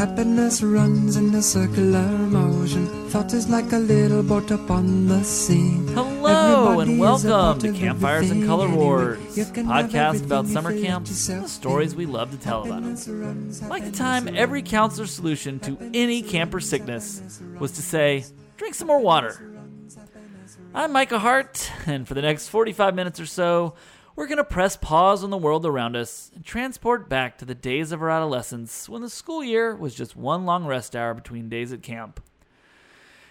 Happiness runs in a circular motion. Thought is like a little boat upon the sea. Hello and Everybody is welcome to Campfires and Color. Wars, You a can have podcast about summer if you let camps and the stories we love to tell about them. Like the time every counselor's solution to any camper sickness was to say, drink some more water. I'm Micah Hart, and for the next 45 minutes or so, we're going to press pause on the world around us and transport back to the days of our adolescence when the school year was just one long rest hour between days at camp.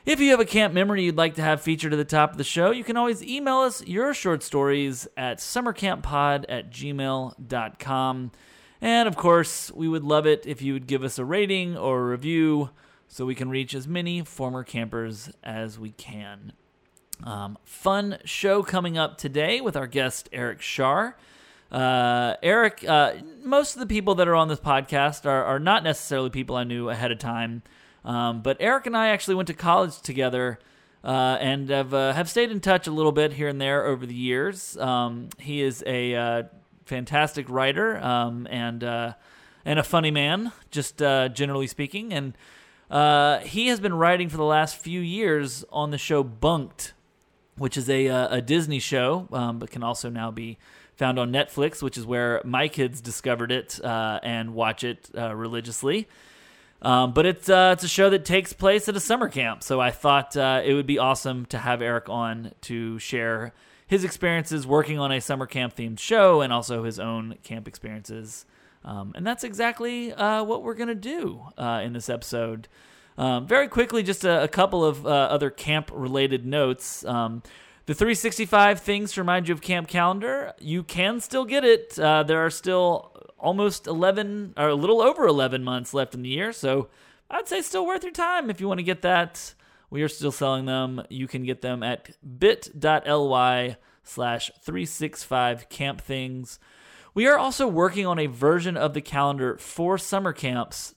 If you have a camp memory you'd like to have featured at the top of the show, you can always email us your short stories at summercamppod at gmail.com. And of course, we would love it if you would give us a rating or a review so we can reach as many former campers as we can. Um, fun show coming up today with our guest, Eric Shar. Uh, Eric, uh, most of the people that are on this podcast are, are not necessarily people I knew ahead of time. Um, but Eric and I actually went to college together uh, and have, uh, have stayed in touch a little bit here and there over the years. Um, he is a uh, fantastic writer um, and, uh, and a funny man, just generally speaking. And he has been writing for the last few years on the show Bunked, which is a, uh, a Disney show, um, but can also now be found on Netflix, which is where my kids discovered it uh, and watch it uh, religiously. Um, but it's uh, it's a show that takes place at a summer camp, so I thought uh, it would be awesome to have Eric on to share his experiences working on a summer camp themed show and also his own camp experiences. Um, and that's exactly uh, what we're gonna do in this episode. Um, very quickly, just a, a couple of uh, other camp related notes. Um, the 365 things to remind you of camp calendar, you can still get it. Uh, there are still almost 11 or a little over 11 months left in the year. So I'd say still worth your time if you want to get that. We are still selling them. You can get them at bit.ly slash 365 camp things. We are also working on a version of the calendar for summer camps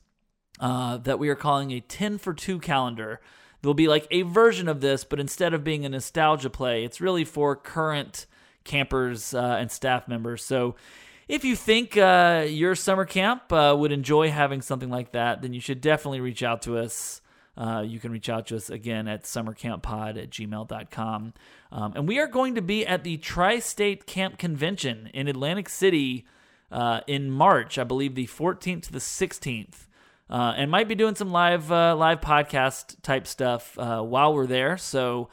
uh, that we are calling a 10 for 2 calendar. There'll be like a version of this, but instead of being a nostalgia play, it's really for current campers uh, and staff members. So if you think uh, your summer camp uh, would enjoy having something like that, then you should definitely reach out to us. Uh, you can reach out to us again at summercamppod at gmail.com. Um, and we are going to be at the Tri State Camp Convention in Atlantic City uh, in March, I believe the 14th to the 16th. Uh, and might be doing some live uh, live podcast type stuff uh, while we're there. So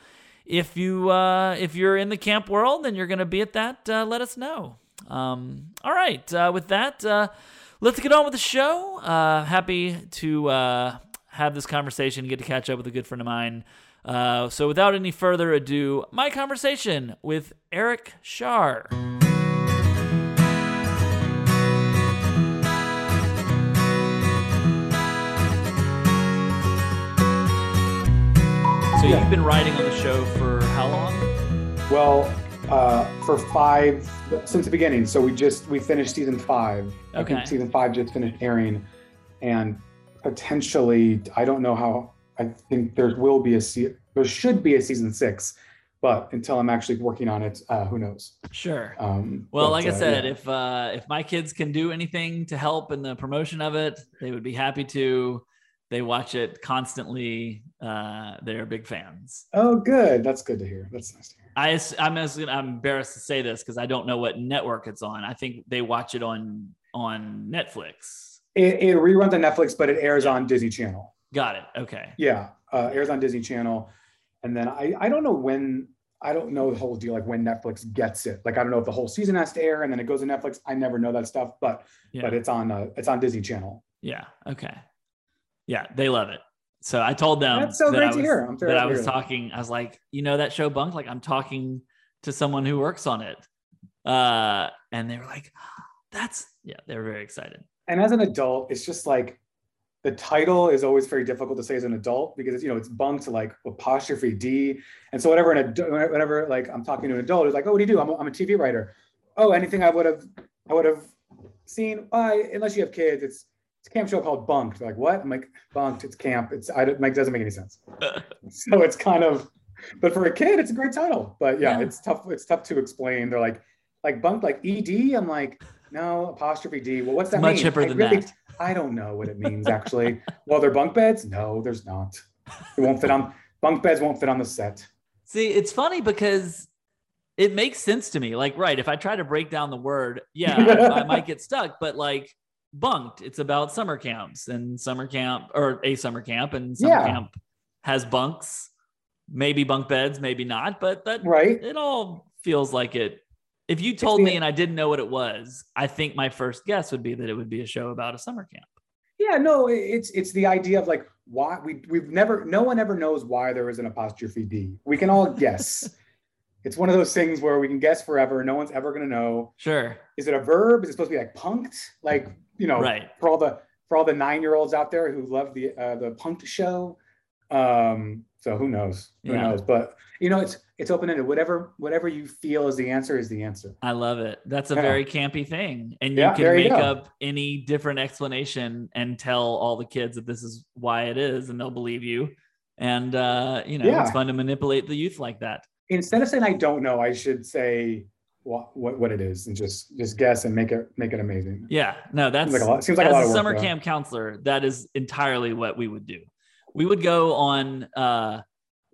if you uh, if you're in the camp world and you're going to be at that, uh, let us know. Um, all right, uh, with that, let's get on with the show. Happy to have this conversation, get to catch up with a good friend of mine. So without any further ado, my conversation with Eric Shar. So Yeah. you've been writing on the show for how long? Well, uh, for five since the beginning. So we just we finished season five. Okay. season five just finished airing, and potentially I don't know how. I think there will be a se- there should be a season six, but until I'm actually working on it, uh, who knows? Sure. Um, Well, but, like I uh, said, yeah. if uh, if my kids can do anything to help in the promotion of it, they would be happy to. They watch it constantly. Uh, they're big fans. oh, good, that's good to hear. That's nice to hear. I, I'm, as- I'm embarrassed to say this because I don't know what network it's on. I think they watch it on on Netflix. It, it reruns on Netflix, but it airs on Disney Channel. Got it. Okay. Yeah, uh, airs on Disney Channel, and then I I don't know when I don't know the whole deal like when Netflix gets it. Like I don't know if the whole season has to air and then it goes to Netflix. I never know that stuff, but Yeah. but it's on uh, it's on Disney Channel. Yeah. Okay. Yeah, they love it. So I told them That's so that great I to hear. I'm that I was that. talking. I was like, you know, that show Bunk. Like I'm talking to someone who works on it, uh, and they were like, "That's yeah." They were very excited. And as an adult, it's just like the title is always very difficult to say as an adult because it's you know it's bunked like apostrophe D, and so whatever an adult, whatever like I'm talking to an adult is like, oh, what do you do? I'm a, I'm a TV writer. Oh, anything I would have I would have seen. I unless you have kids, it's it's a camp show called Bunked. They're like what? I'm like bunked. It's camp. It's I don't like doesn't make any sense. so it's kind of, but for a kid, it's a great title. But yeah, Yeah. it's tough. It's tough to explain. They're like like bunked like ED. I'm like No, apostrophe D. Well, what's that Much mean? hipper I than really- that. I don't know what it means actually. well, they're bunk beds? No, there's not. It won't fit on bunk beds won't fit on the set. See, it's funny because it makes sense to me. Like, right, if I try to break down the word, yeah, I, I might get stuck, but like bunked, it's about summer camps and summer camp or a summer camp and summer Yeah. camp has bunks, maybe bunk beds, maybe not, but that Right? it all feels like it. If you told me and I didn't know what it was, I think my first guess would be that it would be a show about a summer camp. Yeah, no, it's it's the idea of like why we we've never no one ever knows why there is an apostrophe D. We can all guess. it's one of those things where we can guess forever. No one's ever gonna know. Sure. Is it a verb? Is it supposed to be like punked? Like, you know, Right. for all the for all the nine year olds out there who love the uh, the punk show. Um, so who knows? Who Yeah. knows? But you know, it's it's open ended. Whatever whatever you feel is the answer is the answer. I love it. That's a Yeah. very campy thing. And you Yeah, can there you make up any different explanation and tell all the kids that this is why it is, and they'll believe you. And uh, you know, it's fun to manipulate the youth like that. Instead of saying I don't know, I should say what what, what it is and just just guess and make it make it amazing. Yeah, no, that's Seems like a lot. Seems like as a lot a work. summer camp counselor, that is entirely what we would do. We would go on uh,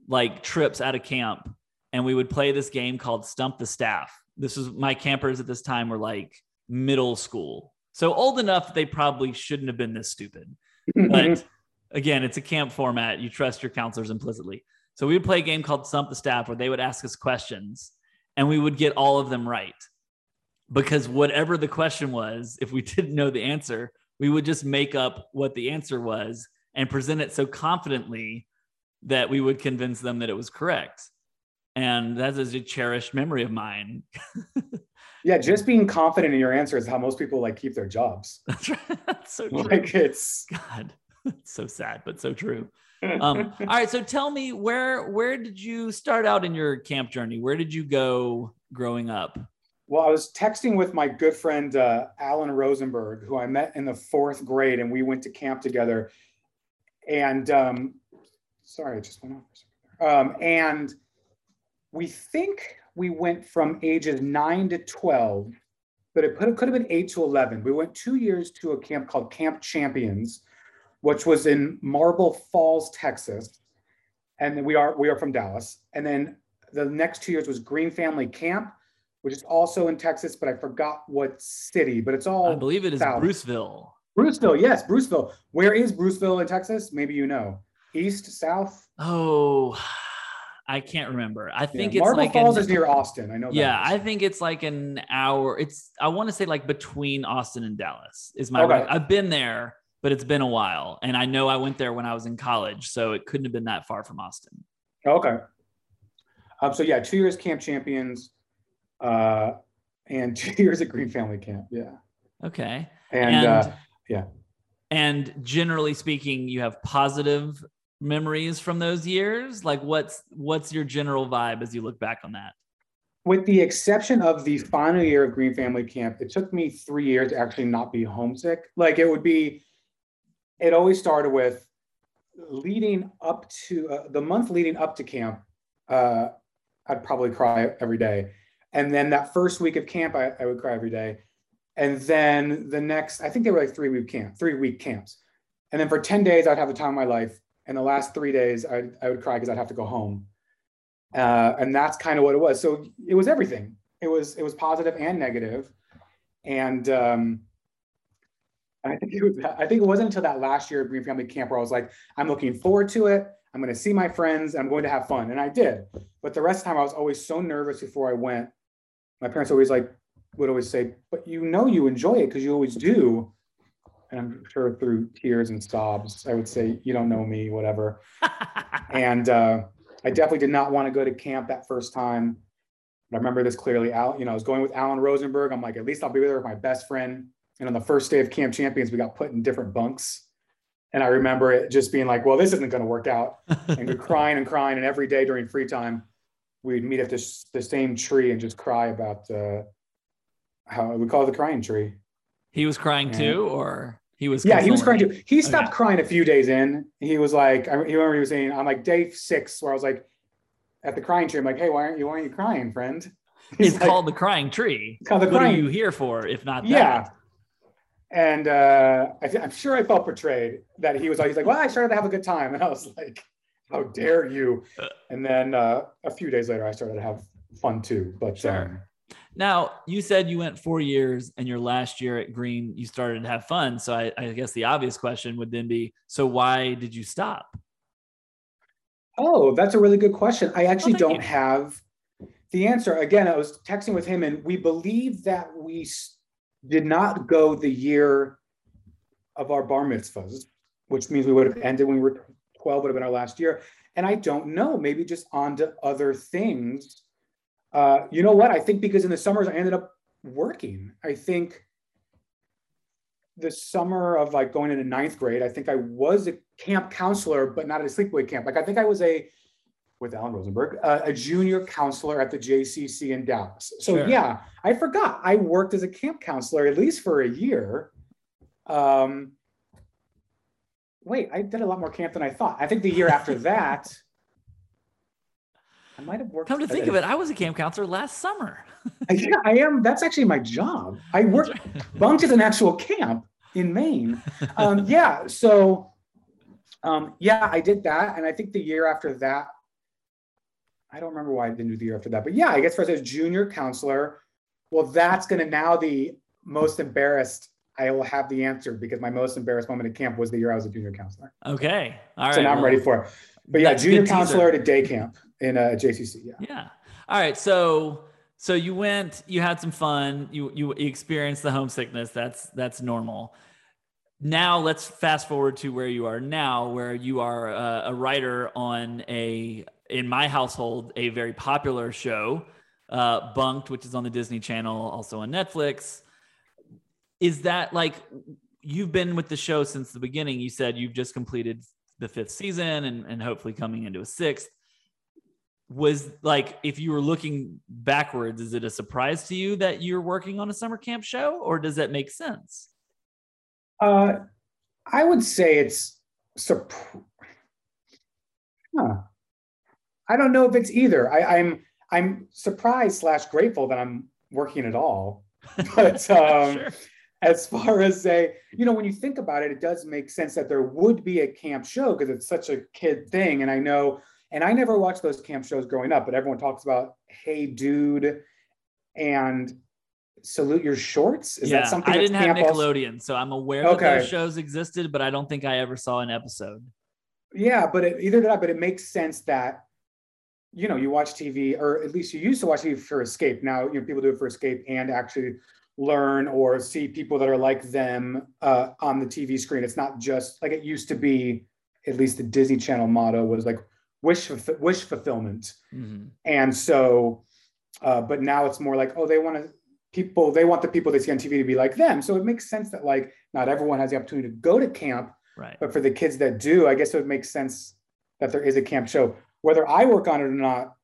like trips out of camp, and we would play this game called Stump the Staff. This was my campers at this time were like middle school, so old enough they probably shouldn't have been this stupid. But again, it's a camp format. You trust your counselors implicitly. So we would play a game called Stump the Staff where they would ask us questions and we would get all of them right. Because whatever the question was, if we didn't know the answer, we would just make up what the answer was and present it so confidently that we would convince them that it was correct. And that is a cherished memory of mine. yeah, just being confident in your answer is how most people like keep their jobs. That's right. That's so true. Like it's God, it's so sad, but so true. Um, all right, so tell me where where did you start out in your camp journey? Where did you go growing up? Well, I was texting with my good friend uh, Alan Rosenberg, who I met in the fourth grade, and we went to camp together. And um, sorry, I just went off. for a second there. Um, and we think we went from ages nine to 12, but it could have been eight to 11. We went two years to a camp called Camp Champions, which was in Marble Falls, Texas. And we are we are from Dallas. And then the next two years was Greene Family Camp, which is also in Texas, but I forgot what city, but it's all I believe it is south. Bruceville. Bruceville. Yes, Bruceville. Where is Bruceville in Texas? Maybe you know. East, south? Oh, I can't remember. I think Yeah, it's Marble like Falls an- is near Austin. I know yeah. I think it's like an hour. It's I want to say like between Austin and Dallas is my. Okay. I've been there, but it's been a while, and I know I went there when I was in college, so it couldn't have been that far from Austin. Okay. Um, so yeah, two years camp champions, uh, and two years at Greene Family Camp. Yeah. Okay. And, uh, yeah. And generally speaking, you have positive memories from those years. Like, what's what's your general vibe as you look back on that? with the exception of the final year of Greene Family Camp, it took me three years to actually not be homesick. Like it would be, it always started with leading up to uh, the month leading up to camp. Uh, I'd probably cry every day. And then that first week of camp, I, I would cry every day. And then the next, I think they were like three week camp, three week camps. And then for 10 days, I'd have the time of my life. And the last three days, I, I would cry because I'd have to go home uh, and that's kind of what it was. So it was everything. It was it was positive and negative, and um, I think it was. I think it wasn't until that last year of Greene Family Camp where I was like, I'm looking forward to it. I'm going to see my friends. I'm going to have fun, and I did. But the rest of the time, I was always so nervous before I went. My parents always like would always say, "But you know you enjoy it because you always do." And I'm sure through tears and sobs, I would say, "You don't know me, whatever." and uh, I definitely did not want to go to camp that first time. I remember this clearly. Al, you know, I was going with Alan Rosenberg. I'm like, at least I'll be there with my best friend. And on the first day of Camp Champions, we got put in different bunks. And I remember it just being like, well, this isn't going to work out. And we're crying and crying. And every day during free time, we'd meet at this the same tree and just cry about uh, how we call it the crying tree. he was crying Yeah. too, or he was. Yeah, he was crying too. He stopped Okay. crying. crying a few days in. He was like, I remember he was saying, I'm like day six, where I was like, at the crying tree, I'm like, hey, why aren't you, why aren't you crying, friend? He's it's like- called the crying tree. Called the what crying- are you here for if not that? Yeah. And uh, I th- I'm sure I felt betrayed that he was like, he's like, well, I started to have a good time. And I was like, how dare you? And then uh, a few days later, I started to have fun too. But Sure. um, Now, you said you went four years and your last year at Greene, you started to have fun. So I, I guess the obvious question would then be so why did you stop? oh, that's a really good question. I actually thank don't you. have the answer. Again, I was texting with him, and we believe that we s- did not go the year of our bar mitzvahs, which means we would have ended when we were 12, would have been our last year. And I don't know, maybe just on to other things. Uh, you know what? I think because in the summers I ended up working. I think the summer of like going into ninth grade, I think I was a camp counselor, but not at a sleepaway camp. Like I think I was a with Alan Rosenberg, uh, a junior counselor at the JCC in Dallas. So Sure. yeah, I forgot I worked as a camp counselor at least for a year. Um, wait, I did a lot more camp than I thought. I think the year after that, I might have worked. Come to think of it, I was a camp counselor last summer. yeah, I am. That's actually my job. I work bunked at an actual camp in Maine. Um, yeah, so um, yeah, I did that, and I think the year after that, I don't remember why I didn't do the year after that, but yeah, I guess first as junior counselor. Well, that's going to now the most embarrassed. I will have the answer because my most embarrassed moment at camp was the year I was a junior counselor. Okay. All right. so now I'm ready for it. But yeah, junior counselor at a day camp in uh, JCC. Yeah. Yeah. All right. So so you went, you had some fun, you you experienced the homesickness. That's that's normal. Now let's fast forward to where you are now, where you are a, a writer on a in my household a very popular show, uh, Bunked, which is on the Disney Channel, also on Netflix. Is that like you've been with the show since the beginning? You said you've just completed the fifth season and, and hopefully coming into a sixth was like if you were looking backwards is it a surprise to you that you're working on a summer camp show or does that make sense Uh, I would say it's surp- huh. I don't know if it's either. I, I'm I'm surprised slash grateful that I'm working at all. But um, Sure. as far as say, you know, when you think about it, it does make sense that there would be a camp show because it's such a kid thing. And I know, and I never watched those camp shows growing up, but everyone talks about Hey Dude and Salute Your Shorts. Is yeah that something i didn't have camp also- nickelodeon so i'm aware that Okay. those shows existed but i don't think i ever saw an episode Yeah, but it, either did I, but it makes sense that, you know, you watch TV, or at least you used to watch TV for escape. Now, you know, people do it for escape and actually learn or see people that are like them uh, on the TV screen. It's not just like it used to be. At least the Disney Channel motto was like wish wish fulfillment, Mhm. and so, uh, but now it's more like oh, they want to people they want the people they see on TV to be like them. So it makes sense that like not everyone has the opportunity to go to camp right but for the kids that do, I guess it would make sense that there is a camp show. Whether I work on it or not,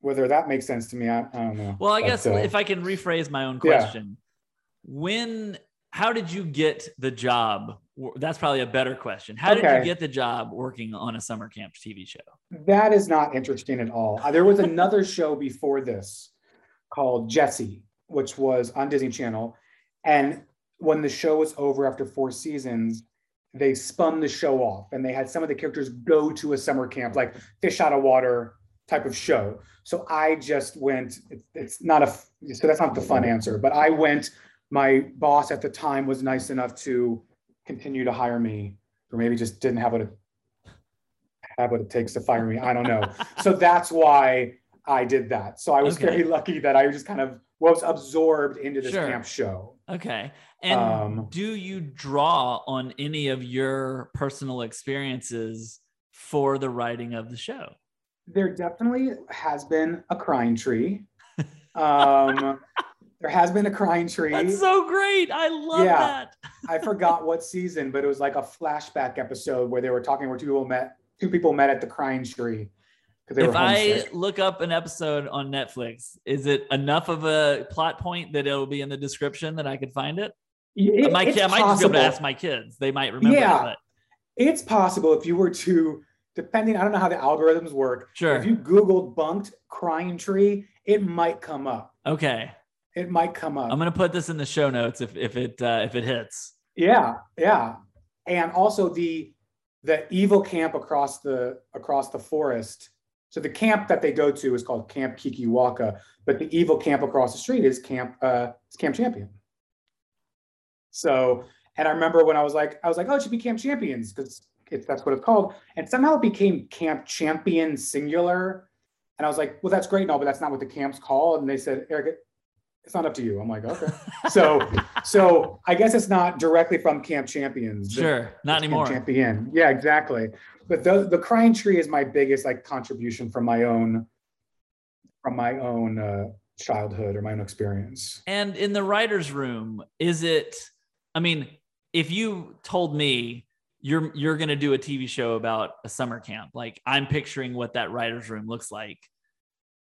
whether that makes sense to me, I, I don't know. well i But, guess uh, if i can rephrase my own Yeah. question when how did you get the job that's probably a better question how did you get the job working on a summer camp tv show that is not interesting at all. Uh, There was another show before this called Jessie, which was on Disney Channel. And when the show was over after four seasons, they spun the show off and they had some of the characters go to a summer camp, like fish out of water type of show. So I just went, it- it's not a, so that's not the fun answer, but I went, my boss at the time was nice enough to continue to hire me, or maybe just didn't have what it have what it takes to fire me. I don't know. so that's why I did that. So I was Okay. very lucky that I just kind of was absorbed into this Sure. camp show. Okay. And Um, do you draw on any of your personal experiences for the writing of the show? There definitely has been a crying tree. Um, there has been a crying tree. That's so great. I love Yeah. that. I forgot what season, but it was like a flashback episode where they were talking where two people met. Two people met at the crying tree If I look up an episode on Netflix, is it enough of a plot point that it'll be in the description that I could find it? It- my kid, I might just be able to ask my kids. They might remember Yeah. it, It's possible if you were to, depending, I don't know how the algorithms work. sure. If you Googled bunked crying tree, it might come up. Okay. It might come up. I'm gonna put this in the show notes if if it uh, if it hits. Yeah, yeah, and also the the evil camp across the across the forest. So the camp that they go to is called Camp Kikiwaka, but the evil camp across the street is Camp uh, is Camp Champion. So, and I remember when I was like, I was like, oh, it should be Camp Champions because that's what it's called, and somehow it became Camp Champion singular. And I was like, well, that's great, no, but that's not what the camp's called. And they said, Eric, it's not up to you. I'm like, okay. so, so I guess it's not directly from Camp Champions. Sure, not anymore. Camp Champion. Yeah, exactly. But the the crying tree is my biggest like contribution from my own from my own uh, childhood or my own experience. And in the writers' room, is it? I mean, if you told me you're you're going to do a TV show about a summer camp, like I'm picturing what that writers' room looks like.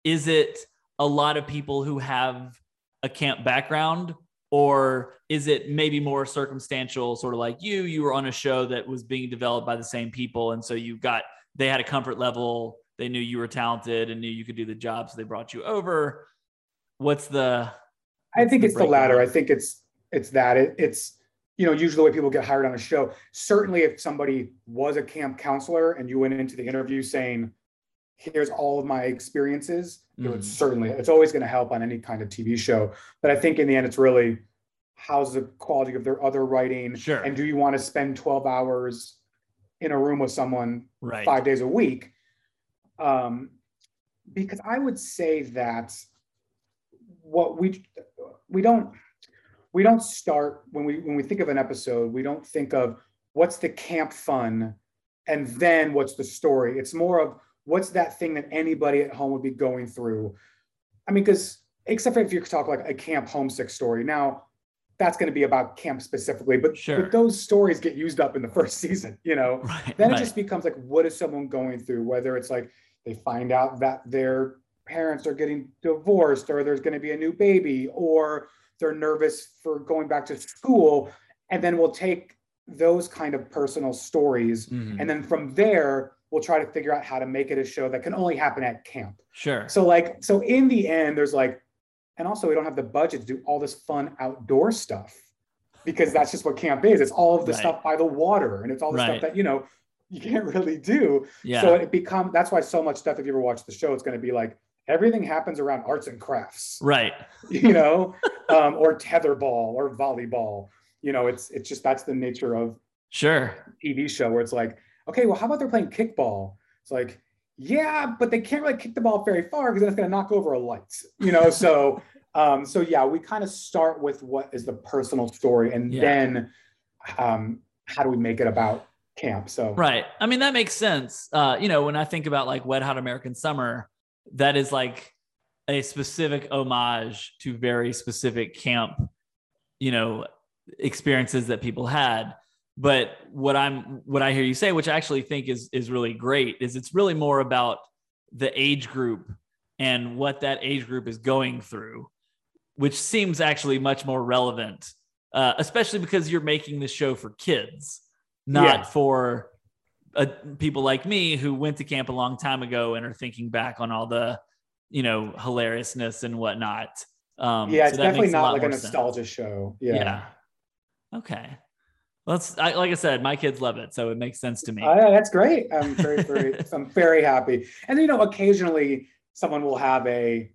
Is it a lot of people who have a camp background? Or is it maybe more circumstantial sort of like you you were on a show that was being developed by the same people and so you got they had a comfort level they knew you were talented and knew you could do the job so they brought you over. What's the i think the it's the latter. I think it's it's that. It, it's you know usually the way people get hired on a show certainly if somebody was a camp counselor and you went into the interview saying here's all of my experiences it would mm. certainly it's always going to help on any kind of tv show but i think in the end it's really how's the quality of their other writing sure and do you want to spend 12 hours in a room with someone right. five days a week um, because i would say that what we we don't we don't start when we when we think of an episode we don't think of what's the camp fun and then what's the story it's more of what's that thing that anybody at home would be going through? I mean, because except for if you talk like a camp homesick story. Now, that's going to be about camp specifically, but, sure. but those stories get used up in the first season, you know? Right, then right. it just becomes like, what is someone going through? Whether it's like they find out that their parents are getting divorced or there's going to be a new baby or they're nervous for going back to school. And then we'll take those kind of personal stories. Mm-hmm. And then from there, we'll try to figure out how to make it a show that can only happen at camp. Sure. So like, so in the end, there's like, and also we don't have the budget to do all this fun outdoor stuff because that's just what camp is. It's all of the Right. stuff by the water and it's all the Right. stuff that, you know, you can't really do. Yeah. So it become that's why so much stuff, if you ever watch the show, it's going to be like everything happens around arts and crafts, right. you know, um, or tetherball or volleyball. You know, it's it's just that's the nature of Sure. TV show where it's like, okay, well, how about they're playing kickball? It's like, yeah, but they can't really kick the ball very far because then it's going to knock over a light, you know? so, um, so yeah, we kind of start with what is the personal story and Yeah. then um, how do we make it about camp? So, Right. I mean, that makes sense. Uh, you know, when I think about like Wet Hot American Summer, that is like a specific homage to very specific camp, you know, experiences that people had. But what I'm what I hear you say, which I actually think is is really great, is it's really more about the age group and what that age group is going through, which seems actually much more relevant, uh, especially because you're making this show for kids, not Yeah. for uh, people like me who went to camp a long time ago and are thinking back on all the, you know, hilariousness and whatnot. Um, yeah, so it's definitely not like a more sense. nostalgia show. Yeah. Yeah. Okay. Well, it's, I, like I said, my kids love it, so it makes sense to me. Oh, yeah, that's great. I'm very, very, I'm very happy. And you know, occasionally someone will have a,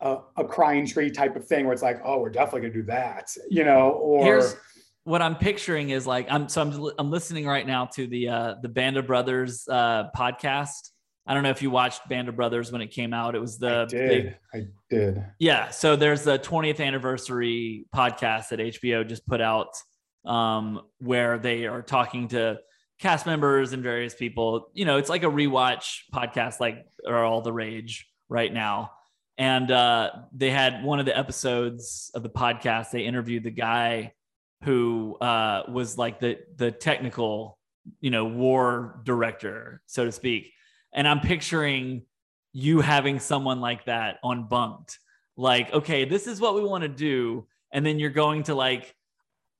a a crying tree type of thing where it's like, oh, we're definitely gonna do that, you know, or Here's what I'm picturing is like I'm so I'm I'm listening right now to the uh the Band of Brothers uh podcast. I don't know if you watched Band of Brothers when it came out. It was the I did. big I did. yeah. So there's the 20th anniversary podcast that HBO just put out, um, where they are talking to cast members and various people. You know, it's like a rewatch podcast, like are all the rage right now. And uh, they had one of the episodes of the podcast. They interviewed the guy who uh, was like the the technical, you know, war director, so to speak. And I'm picturing you having someone like that on bunked like okay this is what we want to do and then you're going to like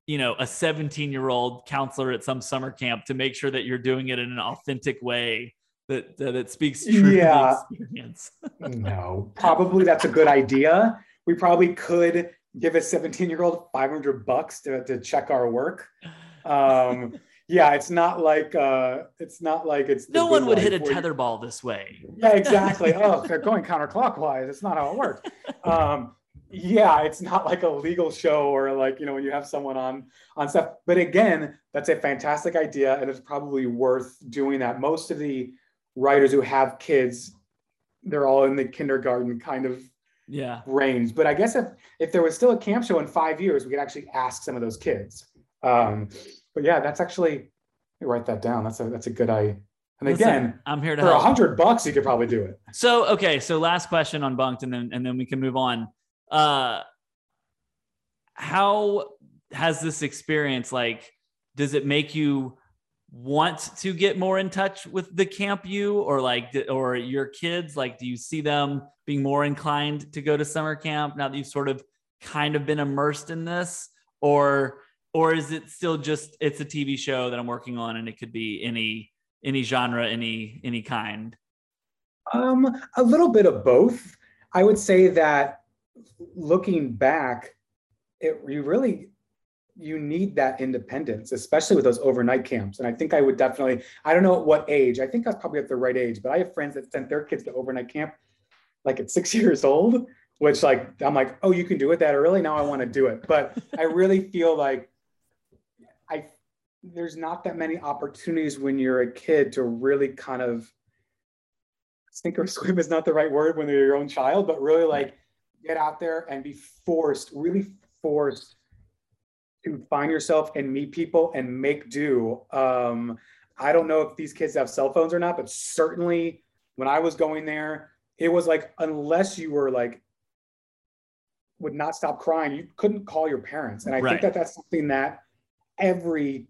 you know a 17 year old counselor at some summer camp to make sure that you're doing it in an authentic way that that it speaks true Yeah. to the experience. no, probably that's a good idea. We probably could give a 17 year old 500 bucks to, to check our work. Um, yeah, it's not like uh, it's not like it's no one would hit a you- tetherball this way. Yeah, exactly. oh, they're going counterclockwise. it's not how it works. Um, yeah, it's not like a legal show or like you know when you have someone on on stuff. But again, that's a fantastic idea, and it's probably worth doing that. Most of the writers who have kids, they're all in the kindergarten kind of Yeah. range. But I guess if if there was still a camp show in five years, we could actually ask some of those kids. Um, but yeah, that's actually let me write that down. That's a that's a good idea. And Listen, again, I'm here to for a hundred bucks, you could probably do it. So okay, so last question on bunked, and then and then we can move on. Uh, how has this experience like? Does it make you want to get more in touch with the camp you or like or your kids? Like, do you see them being more inclined to go to summer camp now that you've sort of kind of been immersed in this, or or is it still just it's a TV show that I'm working on and it could be any any genre, any any kind? Um, a little bit of both. I would say that looking back, it you really you need that independence, especially with those overnight camps. And I think I would definitely, I don't know at what age, I think I was probably at the right age, but I have friends that sent their kids to overnight camp like at six years old, which like I'm like, oh, you can do it that early. Now I want to do it. But I really feel like I there's not that many opportunities when you're a kid to really kind of sink or swim is not the right word when you're your own child, but really like get out there and be forced, really forced to find yourself and meet people and make do. Um, I don't know if these kids have cell phones or not, but certainly when I was going there, it was like unless you were like would not stop crying, you couldn't call your parents. And I Right. think that that's something that every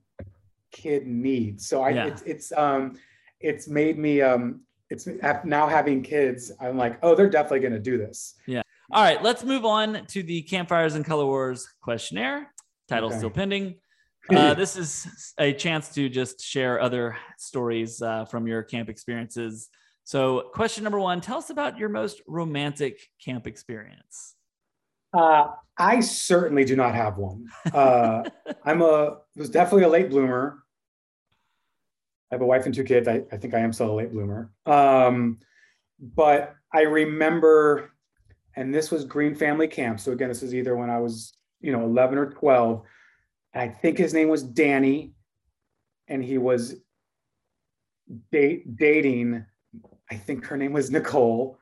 kid needs. So I Yeah. it's it's um it's made me um it's now having kids. I'm like, oh, they're definitely going to do this. All right, let's move on to the Campfires and Color Wars questionnaire. Title Okay. still pending. Uh, this is a chance to just share other stories uh, from your camp experiences. So, question number one tell us about your most romantic camp experience. Uh, I certainly do not have one. Uh, I'm a was definitely a late bloomer. I have a wife and two kids. I, I think I am still a late bloomer. Um, but I remember, and this was Greene Family Camp. So again, this is either when I was, you know, 11 or 12. And I think his name was Danny, and he was dating. I think her name was Nicole.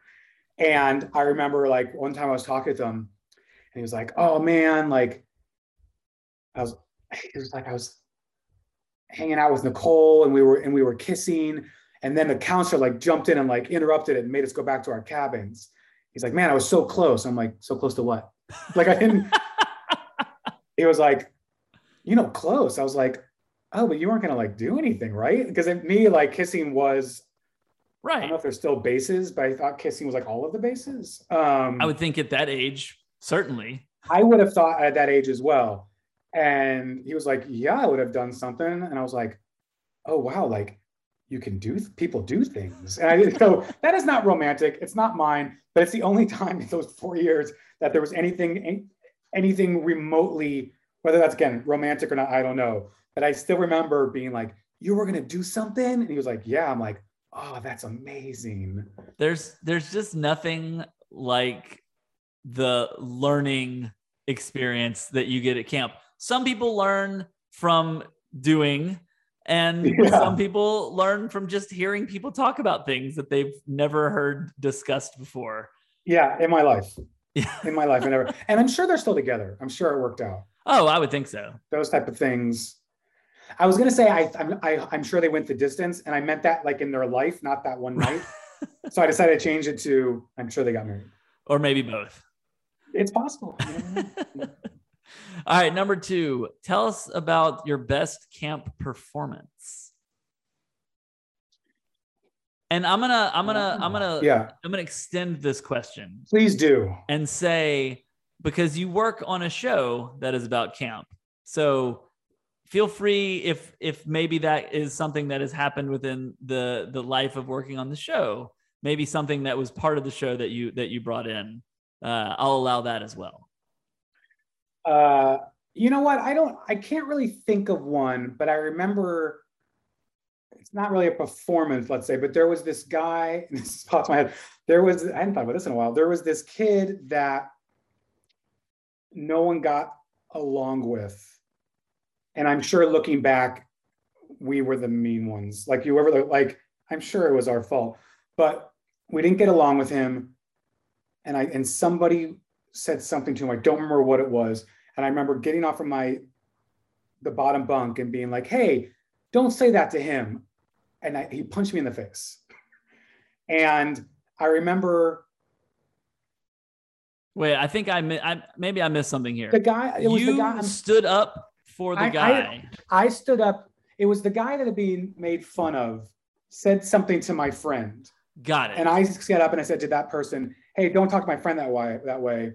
And I remember like one time I was talking to him, and he was like, "Oh man, like I was." He was like, "I was hanging out with Nicole, and we were and we were kissing, and then the counselor like jumped in and like interrupted it and made us go back to our cabins." He's like, "Man, I was so close." I'm like, "So close to what?" Like I didn't. he was like, "You know, close." I was like, "Oh, but you weren't gonna like do anything, right?" Because me, like kissing was Right. I don't know if there's still bases, but I thought kissing was like all of the bases. Um, I would think at that age, certainly. I would have thought at that age as well. And he was like, Yeah, I would have done something. And I was like, Oh, wow, like you can do, people do things. And I so that is not romantic. It's not mine, but it's the only time in those four years that there was anything, anything remotely, whether that's again romantic or not, I don't know. But I still remember being like, You were going to do something? And he was like, Yeah. I'm like, Oh, that's amazing. There's there's just nothing like the learning experience that you get at camp. Some people learn from doing and Yeah. some people learn from just hearing people talk about things that they've never heard discussed before. Yeah, in my life. Yeah. In my life, I never, and I'm sure they're still together. I'm sure it worked out. Oh, I would think so. Those type of things. I was gonna say I, I'm, I, I'm sure they went the distance, and I meant that like in their life, not that one night. so I decided to change it to I'm sure they got married. Or maybe both. It's possible. you know. All right, number two, tell us about your best camp performance. And I'm gonna, I'm gonna, I'm gonna, yeah, I'm gonna extend this question please do. and say because you work on a show that is about camp. So feel free if if maybe that is something that has happened within the the life of working on the show maybe something that was part of the show that you that you brought in uh, i'll allow that as well Uh, you know what? I don't. I can't really think of one, but I remember. It's not really a performance, let's say, but there was this guy. This popped in my head. There was. I hadn't thought about this in a while. There was this kid that no one got along with, and I'm sure looking back, we were the mean ones. Like you ever like. I'm sure it was our fault, but we didn't get along with him, and I and somebody said something to him. I don't remember what it was and I remember getting off from my the bottom bunk and being like, "Hey, don't say that to him." And I, he punched me in the face. And I remember wait i think i, I maybe i missed something here the guy. It was you the guy. Stood up for the I- I- guy I stood up. It was the guy that had been made fun of. Said something to my friend, got it and I just got up and I said to that person, "Hey, don't talk to my friend that way." That way,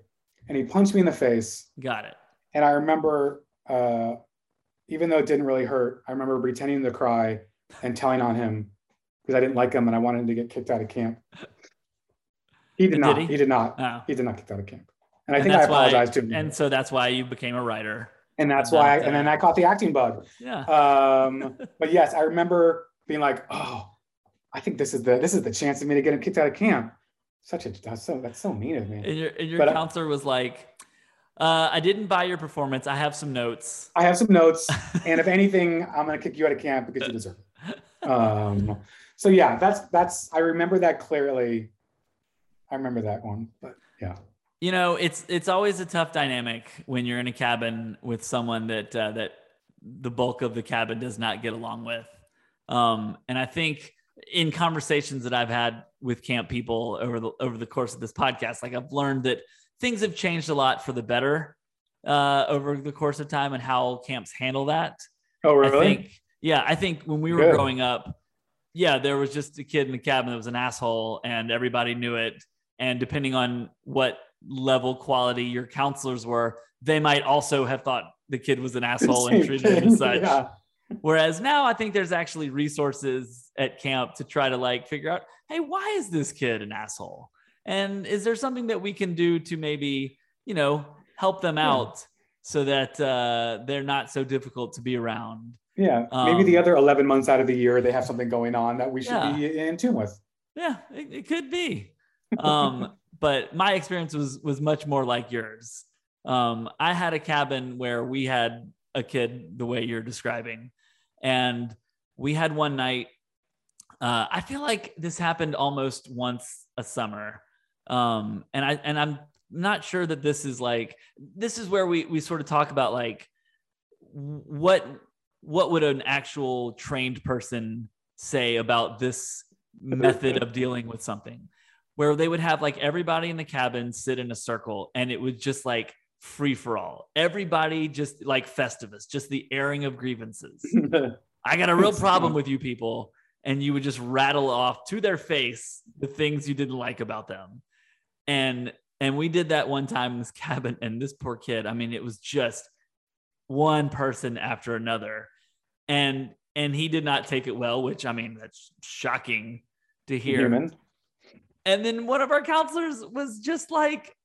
and he punched me in the face. got it And I remember, uh, even though it didn't really hurt, I remember pretending to cry and telling on him because I didn't like him and I wanted him to get kicked out of camp. He did Did not. he? He? did not. oh. He did not get kicked out of camp. And I And think I that's why- apologized to him. and so that's why you became a writer and that's why. that. and then I caught the acting bug. yeah Um, but yes, I remember being like, "Oh, I think this is the this is the chance for me to get him kicked out of camp." Such a that's so that's so mean of me. and your, and your But I- counselor was like uh, i didn't buy your performance i have some notes I have some notes, and if anything, I'm gonna kick you out of camp because you deserve it. Um, so yeah, that's that's I remember that clearly. I remember that one, but yeah, you know it's it's always a tough dynamic when you're in a cabin with someone that uh, that the bulk of the cabin does not get along with um, and i think in conversations that i've had with camp people over the over the course of this podcast like i've learned that things have changed a lot for the better uh, over the course of time and how camps handle that Oh, really? I think, yeah, I think when we were Good. growing up, yeah, there was just a kid in the cabin that was an asshole and everybody knew it. And depending on what level quality your counselors were, they might also have thought the kid was an asshole and treated him as such. Yeah. Whereas now I think there's actually resources at camp to try to like figure out, hey, why is this kid an asshole? And is there something that we can do to maybe, you know, help them Yeah. out so that uh, they're not so difficult to be around? Yeah. Maybe the Um, other 11 months out of the year, they have something going on that we should Yeah. be in tune with. Yeah, it, it could be. Um, but my experience was was much more like yours. Um, I had a cabin where we had a kid the way you're describing, and we had one night. Uh, I feel like this happened almost once a summer, um, and I and I'm not sure that this is like this is where we we sort of talk about like what what would an actual trained person say about this method of dealing with something? Where they would have like everybody in the cabin sit in a circle and it was just like free for all. Everybody just like festivus just the airing of grievances. I got a real problem with you people. And you would just rattle off to their face the things you didn't like about them and and we did that one time in this cabin and this poor kid i mean it was just one person after another and and he did not take it well which i mean that's shocking to hear Human. and then one of our counselors was just like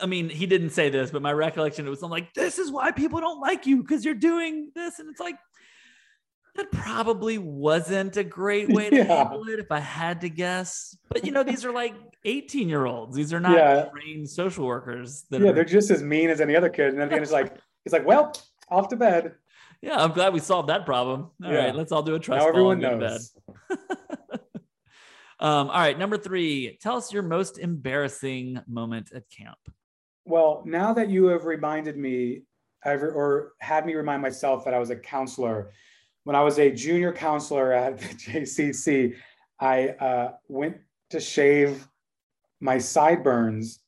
i mean he didn't say this but my recollection it was I'm like this is why people don't like you because you're doing this and it's like that probably wasn't a great way to Yeah. handle it if i had to guess but you know these are like 18 year olds these are not Yeah. trained social workers that Yeah, are they're just as mean as any other kid. And then at the end, it's like, it's like, well, off to bed. Yeah, I'm glad we solved that problem. All right, Yeah. let's all do a trust now everyone and go to knows. bed. Um, all right, number three. Tell us your most embarrassing moment at camp. Well, now that you have reminded me, I've- or had me remind myself that I was a counselor, when I was a junior counselor at the JCC, I uh, went to shave my sideburns.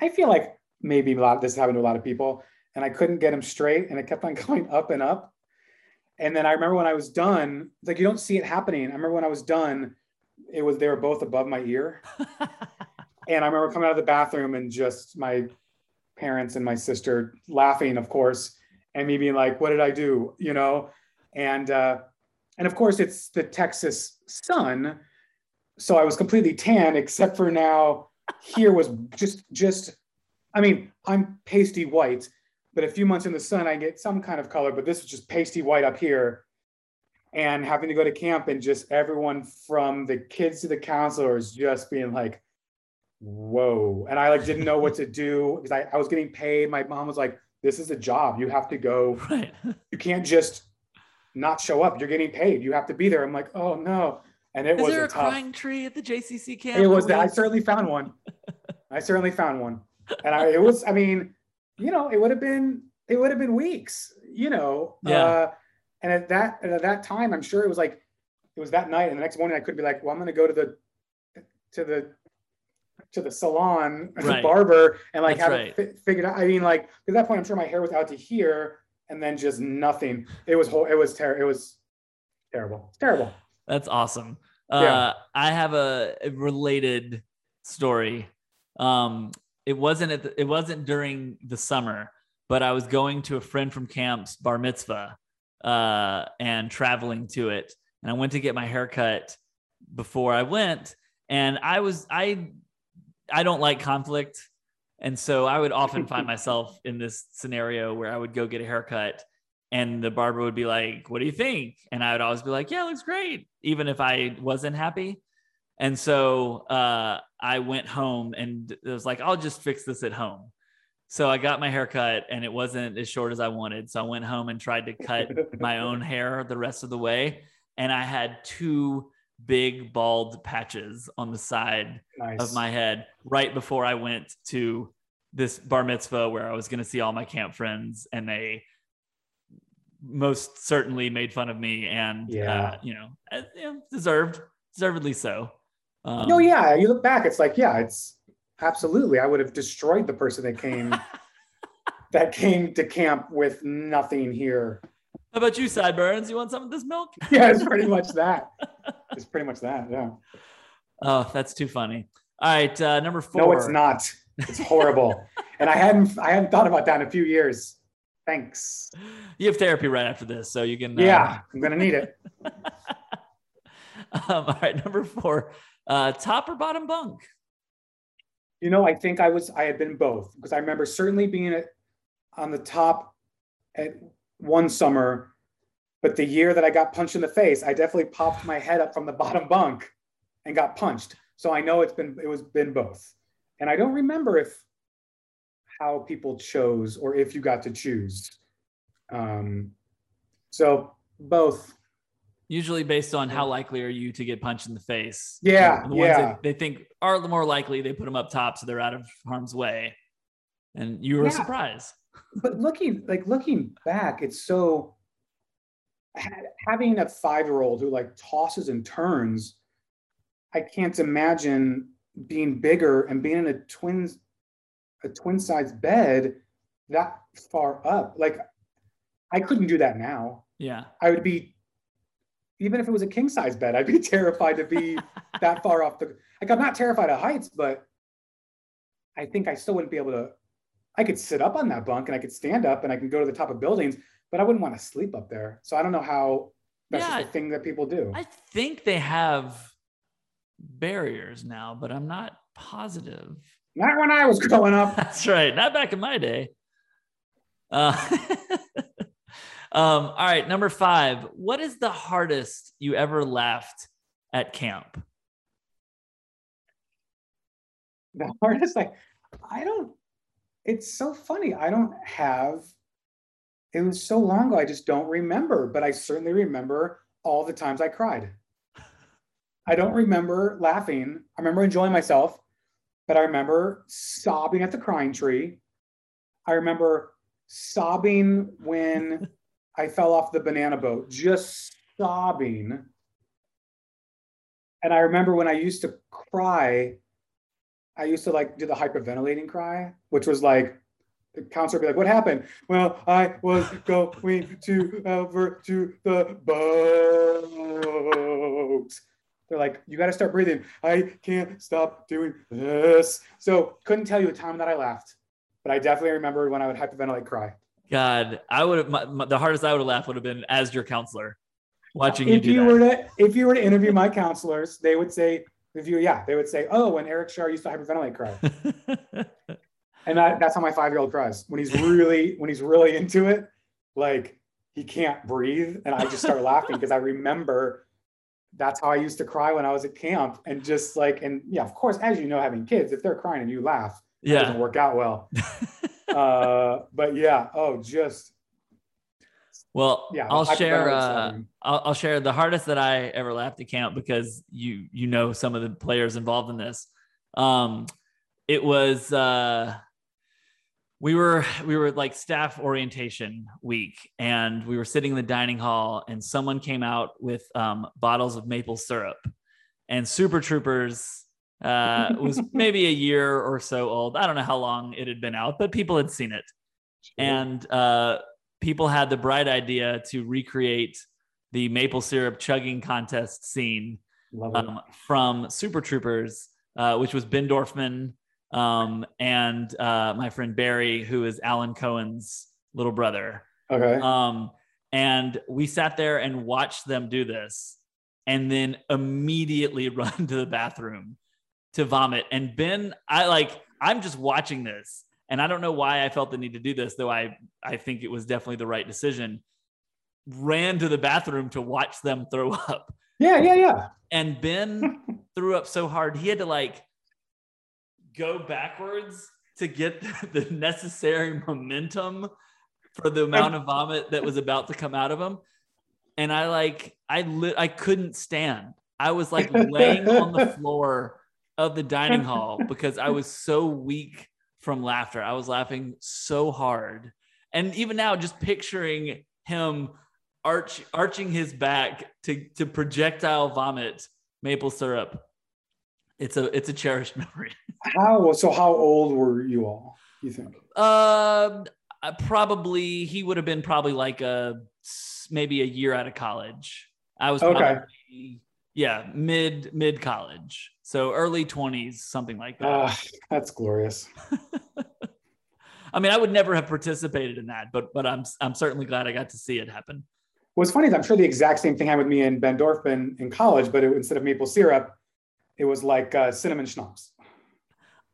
I feel like maybe a lot this happened to a lot of people, and I couldn't get them straight, and it kept on going up and up. And then I remember when I was done, like you don't see it happening. I remember when I was done, it was they were both above my ear. And I remember coming out of the bathroom and just my parents and my sister laughing, of course. and me being like, what did I do? You know, and uh, and of course it's the Texas sun, so I was completely tan except for now. Here was just just, I mean, I'm pasty white, but a few months in the sun I get some kind of color, but this is just pasty white up here. And having to go to camp and just everyone from the kids to the counselors just being like, whoa. And I like didn't know what to do because I, I was getting paid. My mom was like, this is a job. You have to go. Right. You can't just not show up. You're getting paid. You have to be there. I'm like, oh no. And it Is was there a a tough. crying tree at the JCC camp? It was I certainly found one. I certainly found one. And I it was, I mean, you know, it would have been it would have been weeks, you know. Yeah. Uh, and at that and at that time, I'm sure it was like it was that night, and the next morning I could be like, well, I'm gonna go to the to the to the salon, the barber, and like That's have right. it fi- figured out. I mean, like at that point, I'm sure my hair was out to here, and then just nothing. It was whole. It was terrible. It was terrible. It's terrible. That's awesome. Uh, Yeah. I have a, a related story. Um, it wasn't at the, it wasn't during the summer, but I was going to a friend from camp's bar mitzvah uh, and traveling to it, and I went to get my hair cut before I went, and I was I I don't like conflict, and so I would often find myself in this scenario where I would go get a haircut and the barber would be like, "What do you think?" And I would always be like, "Yeah, it looks great," even if I wasn't happy. And so uh, I went home and it was like, "I'll just fix this at home." So I got my hair cut and it wasn't as short as I wanted. So I went home and tried to cut my own hair the rest of the way, and I had two big bald patches on the side Nice. of my head right before I went to this bar mitzvah where I was going to see all my camp friends, and they most certainly made fun of me, and Yeah. uh, you know, uh, deserved, deservedly so. Um, no, yeah. You look back, it's like, yeah, it's absolutely. I would have destroyed the person that came that came to camp with nothing here. How about you, sideburns? You want some of this milk? Yeah, it's pretty much that. It's pretty much that. Yeah. Oh, that's too funny. All right, uh, number four. No, it's not. It's horrible. and I hadn't I hadn't thought about that in a few years. Thanks. You have therapy right after this, so you can. uh, Yeah, I'm gonna need it. um, all right, number four. Uh, top or bottom bunk? You know, I think I was I had been both because I remember certainly being at, on the top at one summer, but the year that I got punched in the face, I definitely popped my head up from the bottom bunk and got punched. So I know it's been it was been both. And I don't remember if how people chose or if you got to choose. Um, so both. Usually based on how likely are you to get punched in the face. Yeah, The ones yeah. that they think are the more likely, they put them up top so they're out of harm's way. And you were Yeah. surprised. But looking like looking back it's so having a five-year-old who like tosses and turns i can't imagine being bigger and being in a twin a twin size bed that far up like i couldn't do that now Yeah. i would be even if it was a king size bed i'd be terrified to be that far off the like i'm not terrified of heights but i think i still wouldn't be able to i could sit up on that bunk and i could stand up and i can go to the top of buildings but i wouldn't want to sleep up there so i don't know how that's Yeah, just a thing that people do I think they have barriers now, but I'm not positive. not when i was growing up That's right. Not back in my day. Uh, um, all right, number five. What is the hardest you ever laughed at camp? the hardest like i don't it's so funny i don't have it was so long ago i just don't remember but i certainly remember all the times i cried. I don't remember laughing. I remember enjoying myself but i remember sobbing at the crying tree. I remember sobbing when i fell off the banana boat just sobbing. And i remember when i used to cry I used to like do the hyperventilating cry, which was like the counselor would be like, "What happened?" Well, I was going to over to the boat. They're like, "You got to start breathing." I can't stop doing this. So couldn't tell you a time that I laughed, but I definitely remember when I would hyperventilate cry. God, I would have the hardest I would have laughed would have been as your counselor watching you. If do you that. were to if you were to interview my counselors, they would say you yeah they would say oh when Eric Shar used to hyperventilate cry, and that, that's how my five year old cries when he's really when he's really into it, like he can't breathe, and I just start laughing because I remember that's how I used to cry when I was at camp, and just like and yeah of course as you know having kids if they're crying and you laugh yeah. doesn't work out well. uh, but yeah oh just Well, yeah I'll share. Uh. I'll, I'll share the hardest that I ever laughed at camp because you you know some of the players involved in this. Um, it was uh, we were we were like staff orientation week, and we were sitting in the dining hall, and someone came out with um, bottles of maple syrup, and Super Troopers uh, was maybe a year or so old. I don't know how long it had been out, but people had seen it and uh, people had the bright idea to recreate the maple syrup chugging contest scene um, from Super Troopers, uh, which was Ben Dorfman um, and uh, my friend Barry, who is Alan Cohen's little brother. okay Um, and we sat there and watched them do this and then immediately run to the bathroom to vomit. And Ben, I like, I'm just watching this and I don't know why I felt the need to do this, though I, I think it was definitely the right decision. Ran to the bathroom to watch them throw up. yeah yeah yeah And Ben threw up so hard, he had to like go backwards to get the necessary momentum for the amount of vomit that was about to come out of him. And I like, I li- I couldn't stand. I was like laying on the floor of the dining hall because I was so weak from laughter. I was laughing so hard. And even now, just picturing him arch arching his back to to projectile vomit maple syrup. It's a it's a cherished memory. How so? How old were you all? You think? Um, uh, probably he would have been probably like a maybe a year out of college. I was Okay. probably yeah mid mid college, so early twenties, something like that. Ah, that's glorious. I mean, I would never have participated in that, but but I'm I'm certainly glad I got to see it happen. What's funny is I'm sure the exact same thing happened with me and Ben Dorfman in college, but it, instead of maple syrup, it was like uh, cinnamon schnapps.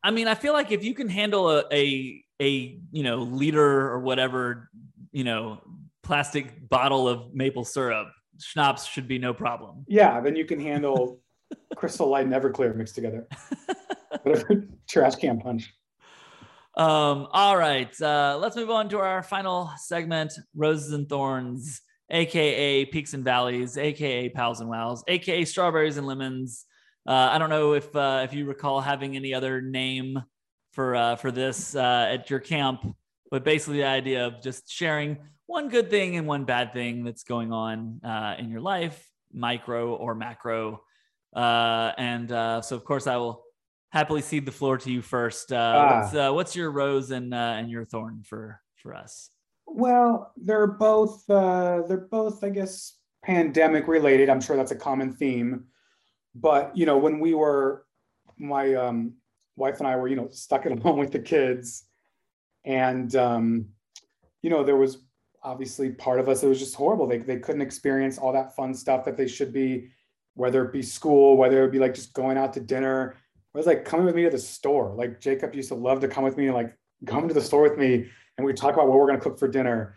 I mean, I feel like if you can handle a a, a you know liter or whatever you know plastic bottle of maple syrup, schnapps should be no problem. Yeah, then you can handle Crystal Light and Everclear mixed together. Whatever trash can punch. Um, all right, uh, let's move on to our final segment: roses and thorns, aka peaks and valleys, aka pals and wows, aka strawberries and lemons. Uh, I don't know if uh, if you recall having any other name for uh, for this uh, at your camp, but basically the idea of just sharing one good thing and one bad thing that's going on uh, in your life, micro or macro. Uh, and uh, so, of course, I will happily cede the floor to you first. Uh, Ah. what's, uh, what's your rose and uh, and your thorn for for us? Well, they're both uh, they're both, I guess, pandemic related. I'm sure that's a common theme. But you know, when we were, my um, wife and I were, you know, stuck at home with the kids, and um, you know, there was obviously part of us it was just horrible. They they couldn't experience all that fun stuff that they should be, whether it be school, whether it be like just going out to dinner. It was like coming with me to the store. Like Jacob used to love to come with me and like come to the store with me and we talk about what we're going to cook for dinner.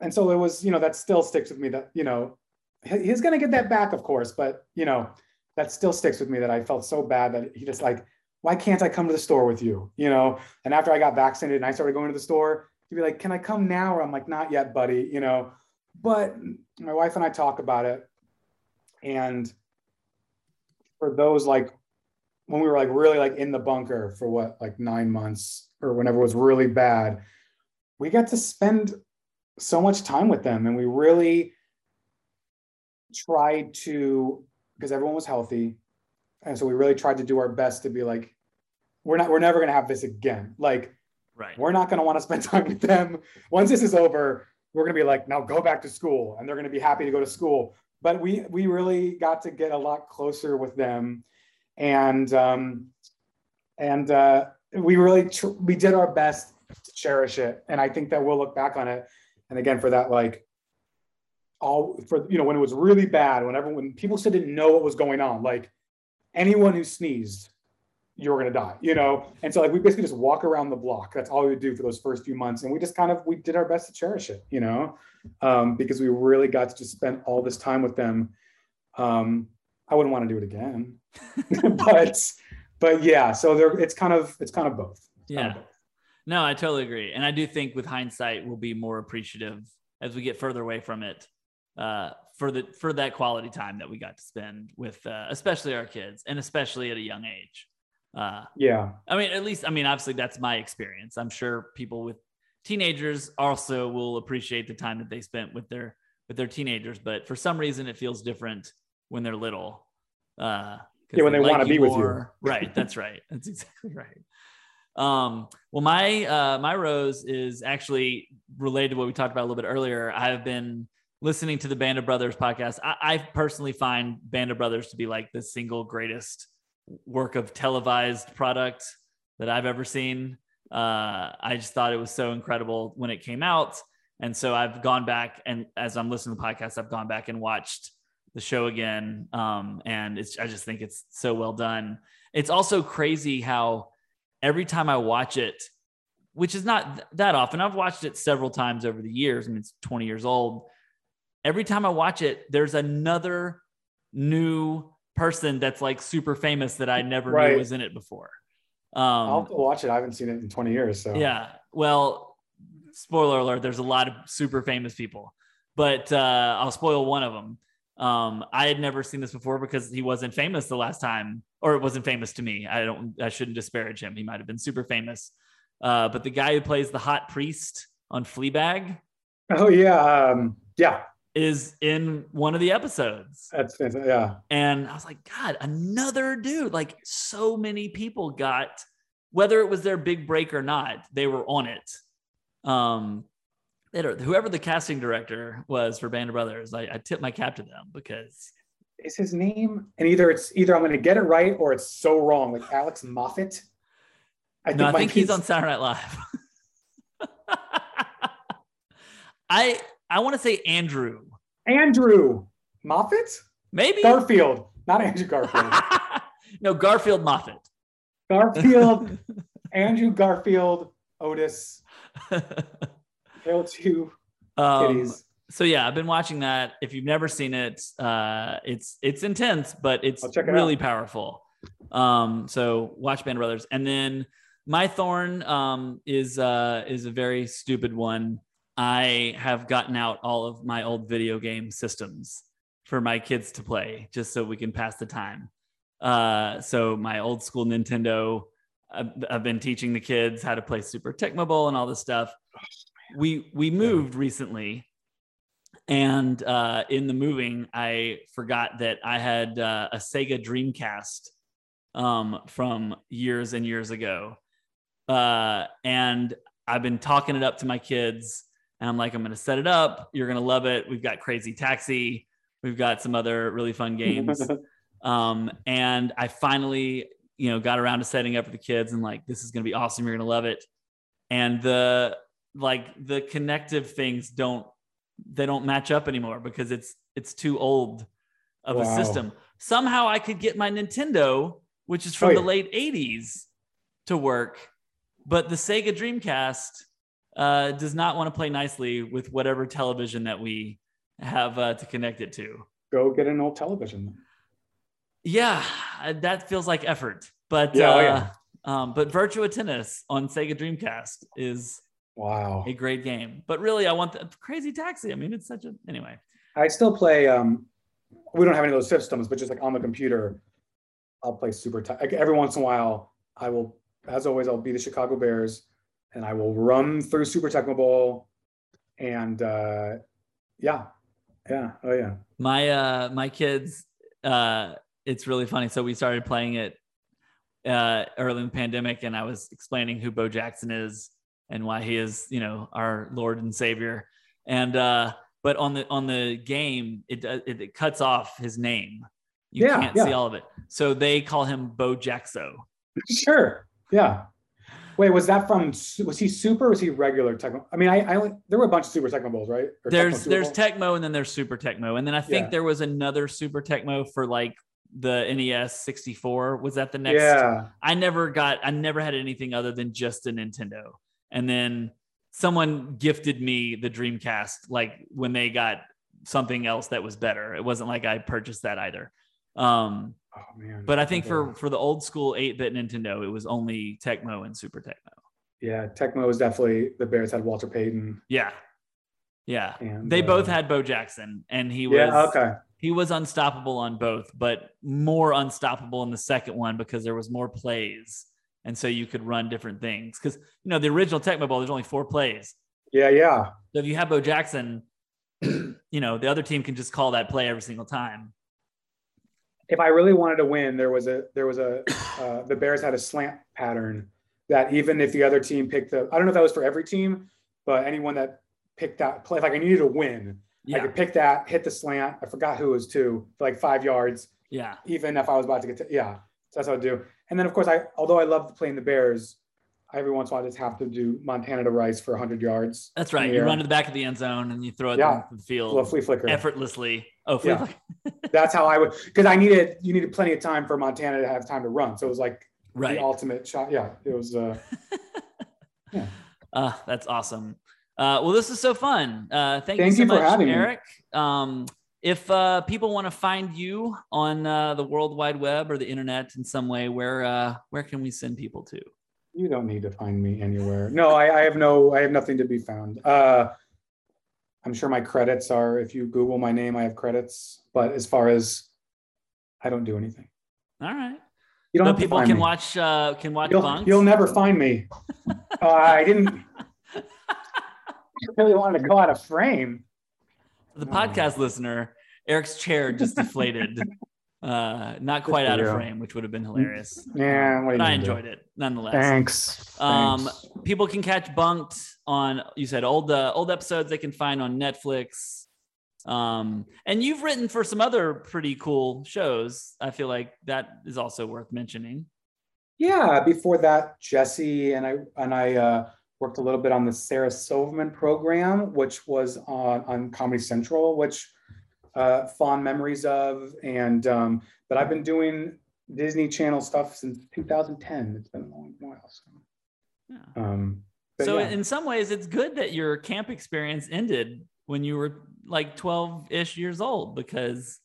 And so it was, you know, that still sticks with me that, you know, he's going to get that back, of course, but, you know, that still sticks with me that I felt so bad that he just like, why can't I come to the store with you? You know, and after I got vaccinated and I started going to the store, he'd be like, can I come now? Or I'm like, not yet, buddy, you know, but my wife and I talk about it. And for those like, when we were like really like in the bunker for what, like nine months or whenever it was really bad, we got to spend so much time with them and we really tried to because everyone was healthy and so we really tried to do our best to be like we're not we're never going to have this again like Right. we're not going to want to spend time with them once this is over we're going to be like now go back to school and they're going to be happy to go to school but we we really got to get a lot closer with them and um and uh we really tr- we did our best to cherish it. And I think that we'll look back on it. And again, for that, like all for you know, when it was really bad, when everyone when people still didn't know what was going on, like anyone who sneezed, you were gonna die, you know. And so like we basically just walk around the block. That's all we would do for those first few months. And we just kind of we did our best to cherish it, you know, um, because we really got to just spend all this time with them. Um, I wouldn't want to do it again, but but yeah, so there it's kind of it's kind of both. It's kind Yeah. of both. No, I totally agree. And I do think with hindsight, we'll be more appreciative as we get further away from it uh, for the for that quality time that we got to spend with, uh, especially our kids, and especially at a young age. Uh, Yeah. I mean, at least, I mean, obviously, that's my experience. I'm sure people with teenagers also will appreciate the time that they spent with their with their teenagers, but for some reason, it feels different when they're little. Uh, Yeah, when they wanna be with you. Right. That's right. That's exactly right. Um, well, my uh, my rose is actually related to what we talked about a little bit earlier. I've been listening to the Band of Brothers podcast. I, I personally find Band of Brothers to be like the single greatest work of televised product that I've ever seen. Uh, I just thought it was so incredible when it came out. And so I've gone back and as I'm listening to the podcast, I've gone back and watched the show again. Um, and it's, I just think it's so well done. It's also crazy how every time I watch it, which is not th- that often, I've watched it several times over the years. I mean, it's 20 years old. Every time I watch it, there's another new person that's like super famous that I never Right. knew was in it before. Um, I'll to watch it. I haven't seen it in 20 years. So yeah. Well, spoiler alert, there's a lot of super famous people, but uh, I'll spoil one of them. Um, I had never seen this before because he wasn't famous the last time, or it wasn't famous to me. I don't, I shouldn't disparage him. He might have been super famous. Uh, but the guy who plays the hot priest on Fleabag Oh yeah. Um, yeah. Is in one of the episodes. That's fantastic. Yeah. And I was like, God, another dude. Like so many people got, whether it was their big break or not, they were on it. Um, they don't- whoever the casting director was for Band of Brothers, I, I tip my cap to them because Is his name? And either it's either I'm going to get it right or it's so wrong. Like Alex Moffat. I no, I my think he's on Saturday Night Live. I I want to say Andrew, Andrew Moffat. maybe Garfield, not Andrew Garfield. no Garfield Moffat. Garfield, Andrew Garfield, Otis, Hail to um, kitties. so yeah, I've been watching that. If you've never seen it, uh, it's it's intense, but it's it really powerful. Um, so watch Band Brothers, and then my thorn um, is uh, is a very stupid one. I have gotten out all of my old video game systems for my kids to play, just so we can pass the time. Uh, so my old school Nintendo. I've, I've been teaching the kids how to play Super Tecmo Bowl and all this stuff. We we moved recently, and uh, in the moving, I forgot that I had uh, a Sega Dreamcast um, from years and years ago, uh, and I've been talking it up to my kids, and I'm like, I'm going to set it up. You're going to love it. We've got Crazy Taxi. We've got some other really fun games. um, and I finally, you know, got around to setting up for the kids, and like, this is going to be awesome. You're going to love it. And the like the connective things don't they don't match up anymore because it's it's too old of a system. Somehow I could get my Nintendo, which is from Oh, the late 80s, to work, but the Sega Dreamcast uh, does not want to play nicely with whatever television that we have uh, to connect it to. Go get an old television. Yeah, uh, that feels like effort. But Yeah, uh, oh, yeah. um, but Virtua Tennis on Sega Dreamcast is Wow. a great game. But really, I want the Crazy Taxi. I mean, it's such a anyway. I still play. Um, we don't have any of those systems, but just like on the computer, I'll play super. T- like every once in a while, I will, as always, I'll be the Chicago Bears, and I will run through Super Tecmo Bowl, and uh, yeah, yeah, oh yeah, My uh my kids, uh, it's really funny. So we started playing it uh early in the pandemic, and I was explaining who Bo Jackson is and why he is, you know, our Lord and Savior. And uh, but on the on the game, it does- it, it cuts off his name. You Yeah, can't yeah. see all of it. So they call him Bo Jaxo. sure, yeah. Wait, was that from? Was he super? or Was he regular Tecmo? I mean, I, I only, there were a bunch of Super Tecmo Bowls, right? Or there's Super there's? Tecmo and then there's Super Tecmo, and then I think Yeah. there was another Super Tecmo for like the NES 64. Was that the next? Yeah, I never got. I never had anything other than just a Nintendo, and then someone gifted me the Dreamcast like when they got something else that was better. It wasn't like I purchased that either. Um, oh man. but I think for for the old school 8-bit Nintendo, it was only Tecmo and Super Tecmo. yeah, Tecmo was definitely the Bears had Walter Payton. Yeah. Yeah. And, they both uh, had Bo Jackson and he was Yeah, okay. he was unstoppable on both, but more unstoppable in the second one because there was more plays. And so you could run different things. Because you know, the original Tecmo Bowl, there's only four plays. Yeah, yeah. So if you have Bo Jackson, you know, the other team can just call that play every single time. If I really wanted to win, there was a there was a uh, the Bears had a slant pattern that even if the other team picked the I don't know if that was for every team, but anyone that picked that play, like I needed to win, I could pick that, hit the slant. I forgot who it was to for like five yards, Yeah. even if I was about to get to yeah. So that's how I do. And then of course I although I love playing the Bears, every once in a while I just have to do Montana to Rice for 100 yards. That's right. You run to the back of the end zone and you throw it Yeah. down the field flea flicker. effortlessly. Oh, flea Yeah. That's how I would because I needed you needed plenty of time for Montana to have time to run. So it was like right. the ultimate shot. Yeah, it was. Uh, Uh, that's awesome. Uh, well, this is so fun. Uh, thank, Thank you so you for much, having me. Eric. Um, if uh, people want to find you on uh, the World Wide Web or the internet in some way, where uh, where can we send people to? You don't need to find me anywhere. No, I, I have no. I have nothing to be found. Uh, I'm sure my credits are. If you Google my name, I have credits. But as far as, I don't do anything. All right. You don't to people can me. watch uh, can watch You'll, Bunked. you'll never find me. uh, I didn't. I really wanted to go out of frame. The podcast listener, Eric's chair just deflated. Uh, not quite out of frame, which would have been hilarious. Yeah, what are you But I gonna do? enjoyed it nonetheless. Thanks. Um, Thanks. people can catch Bunked on you said old uh, old episodes they can find on Netflix. Um, and you've written for some other pretty cool shows. I feel like that is also worth mentioning. Yeah, before that, Jessie and I and I uh, worked a little bit on the Sarah Silverman program, which was on on Comedy Central, which uh, fond memories of. And um, but I've been doing Disney Channel stuff since 2010. It's been a long while. So, Yeah. um, so yeah. in some ways, it's good that your camp experience ended when you were like 12 ish years old because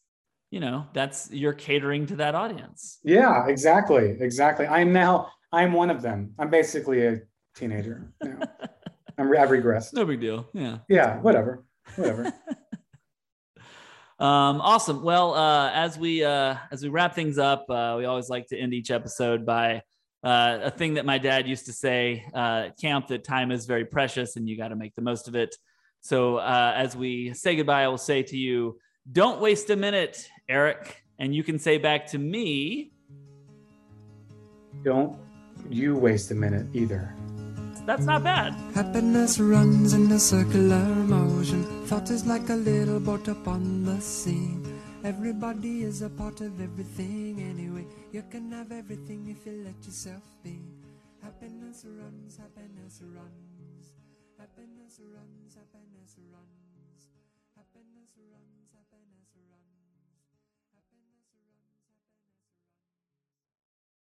you know that's you're catering to that audience. yeah, exactly, exactly. I'm now I'm one of them. I'm basically a teenager. now. I'm I've regressed. No big deal. Yeah. Yeah, whatever, whatever. Um, awesome. Well, uh, as we uh, as we wrap things up, uh, we always like to end each episode by uh, a thing that my dad used to say uh, camp that time is very precious and you got to make the most of it. So uh, as we say goodbye, I will say to you, don't waste a minute, Eric. And you can say back to me, Don't you waste a minute either. That's not bad. Happiness runs in a circular motion. Thought is like a little boat upon the sea. Everybody is a part of everything anyway. You can have everything if you let yourself be. Happiness runs, happiness runs. Happiness runs, happiness runs.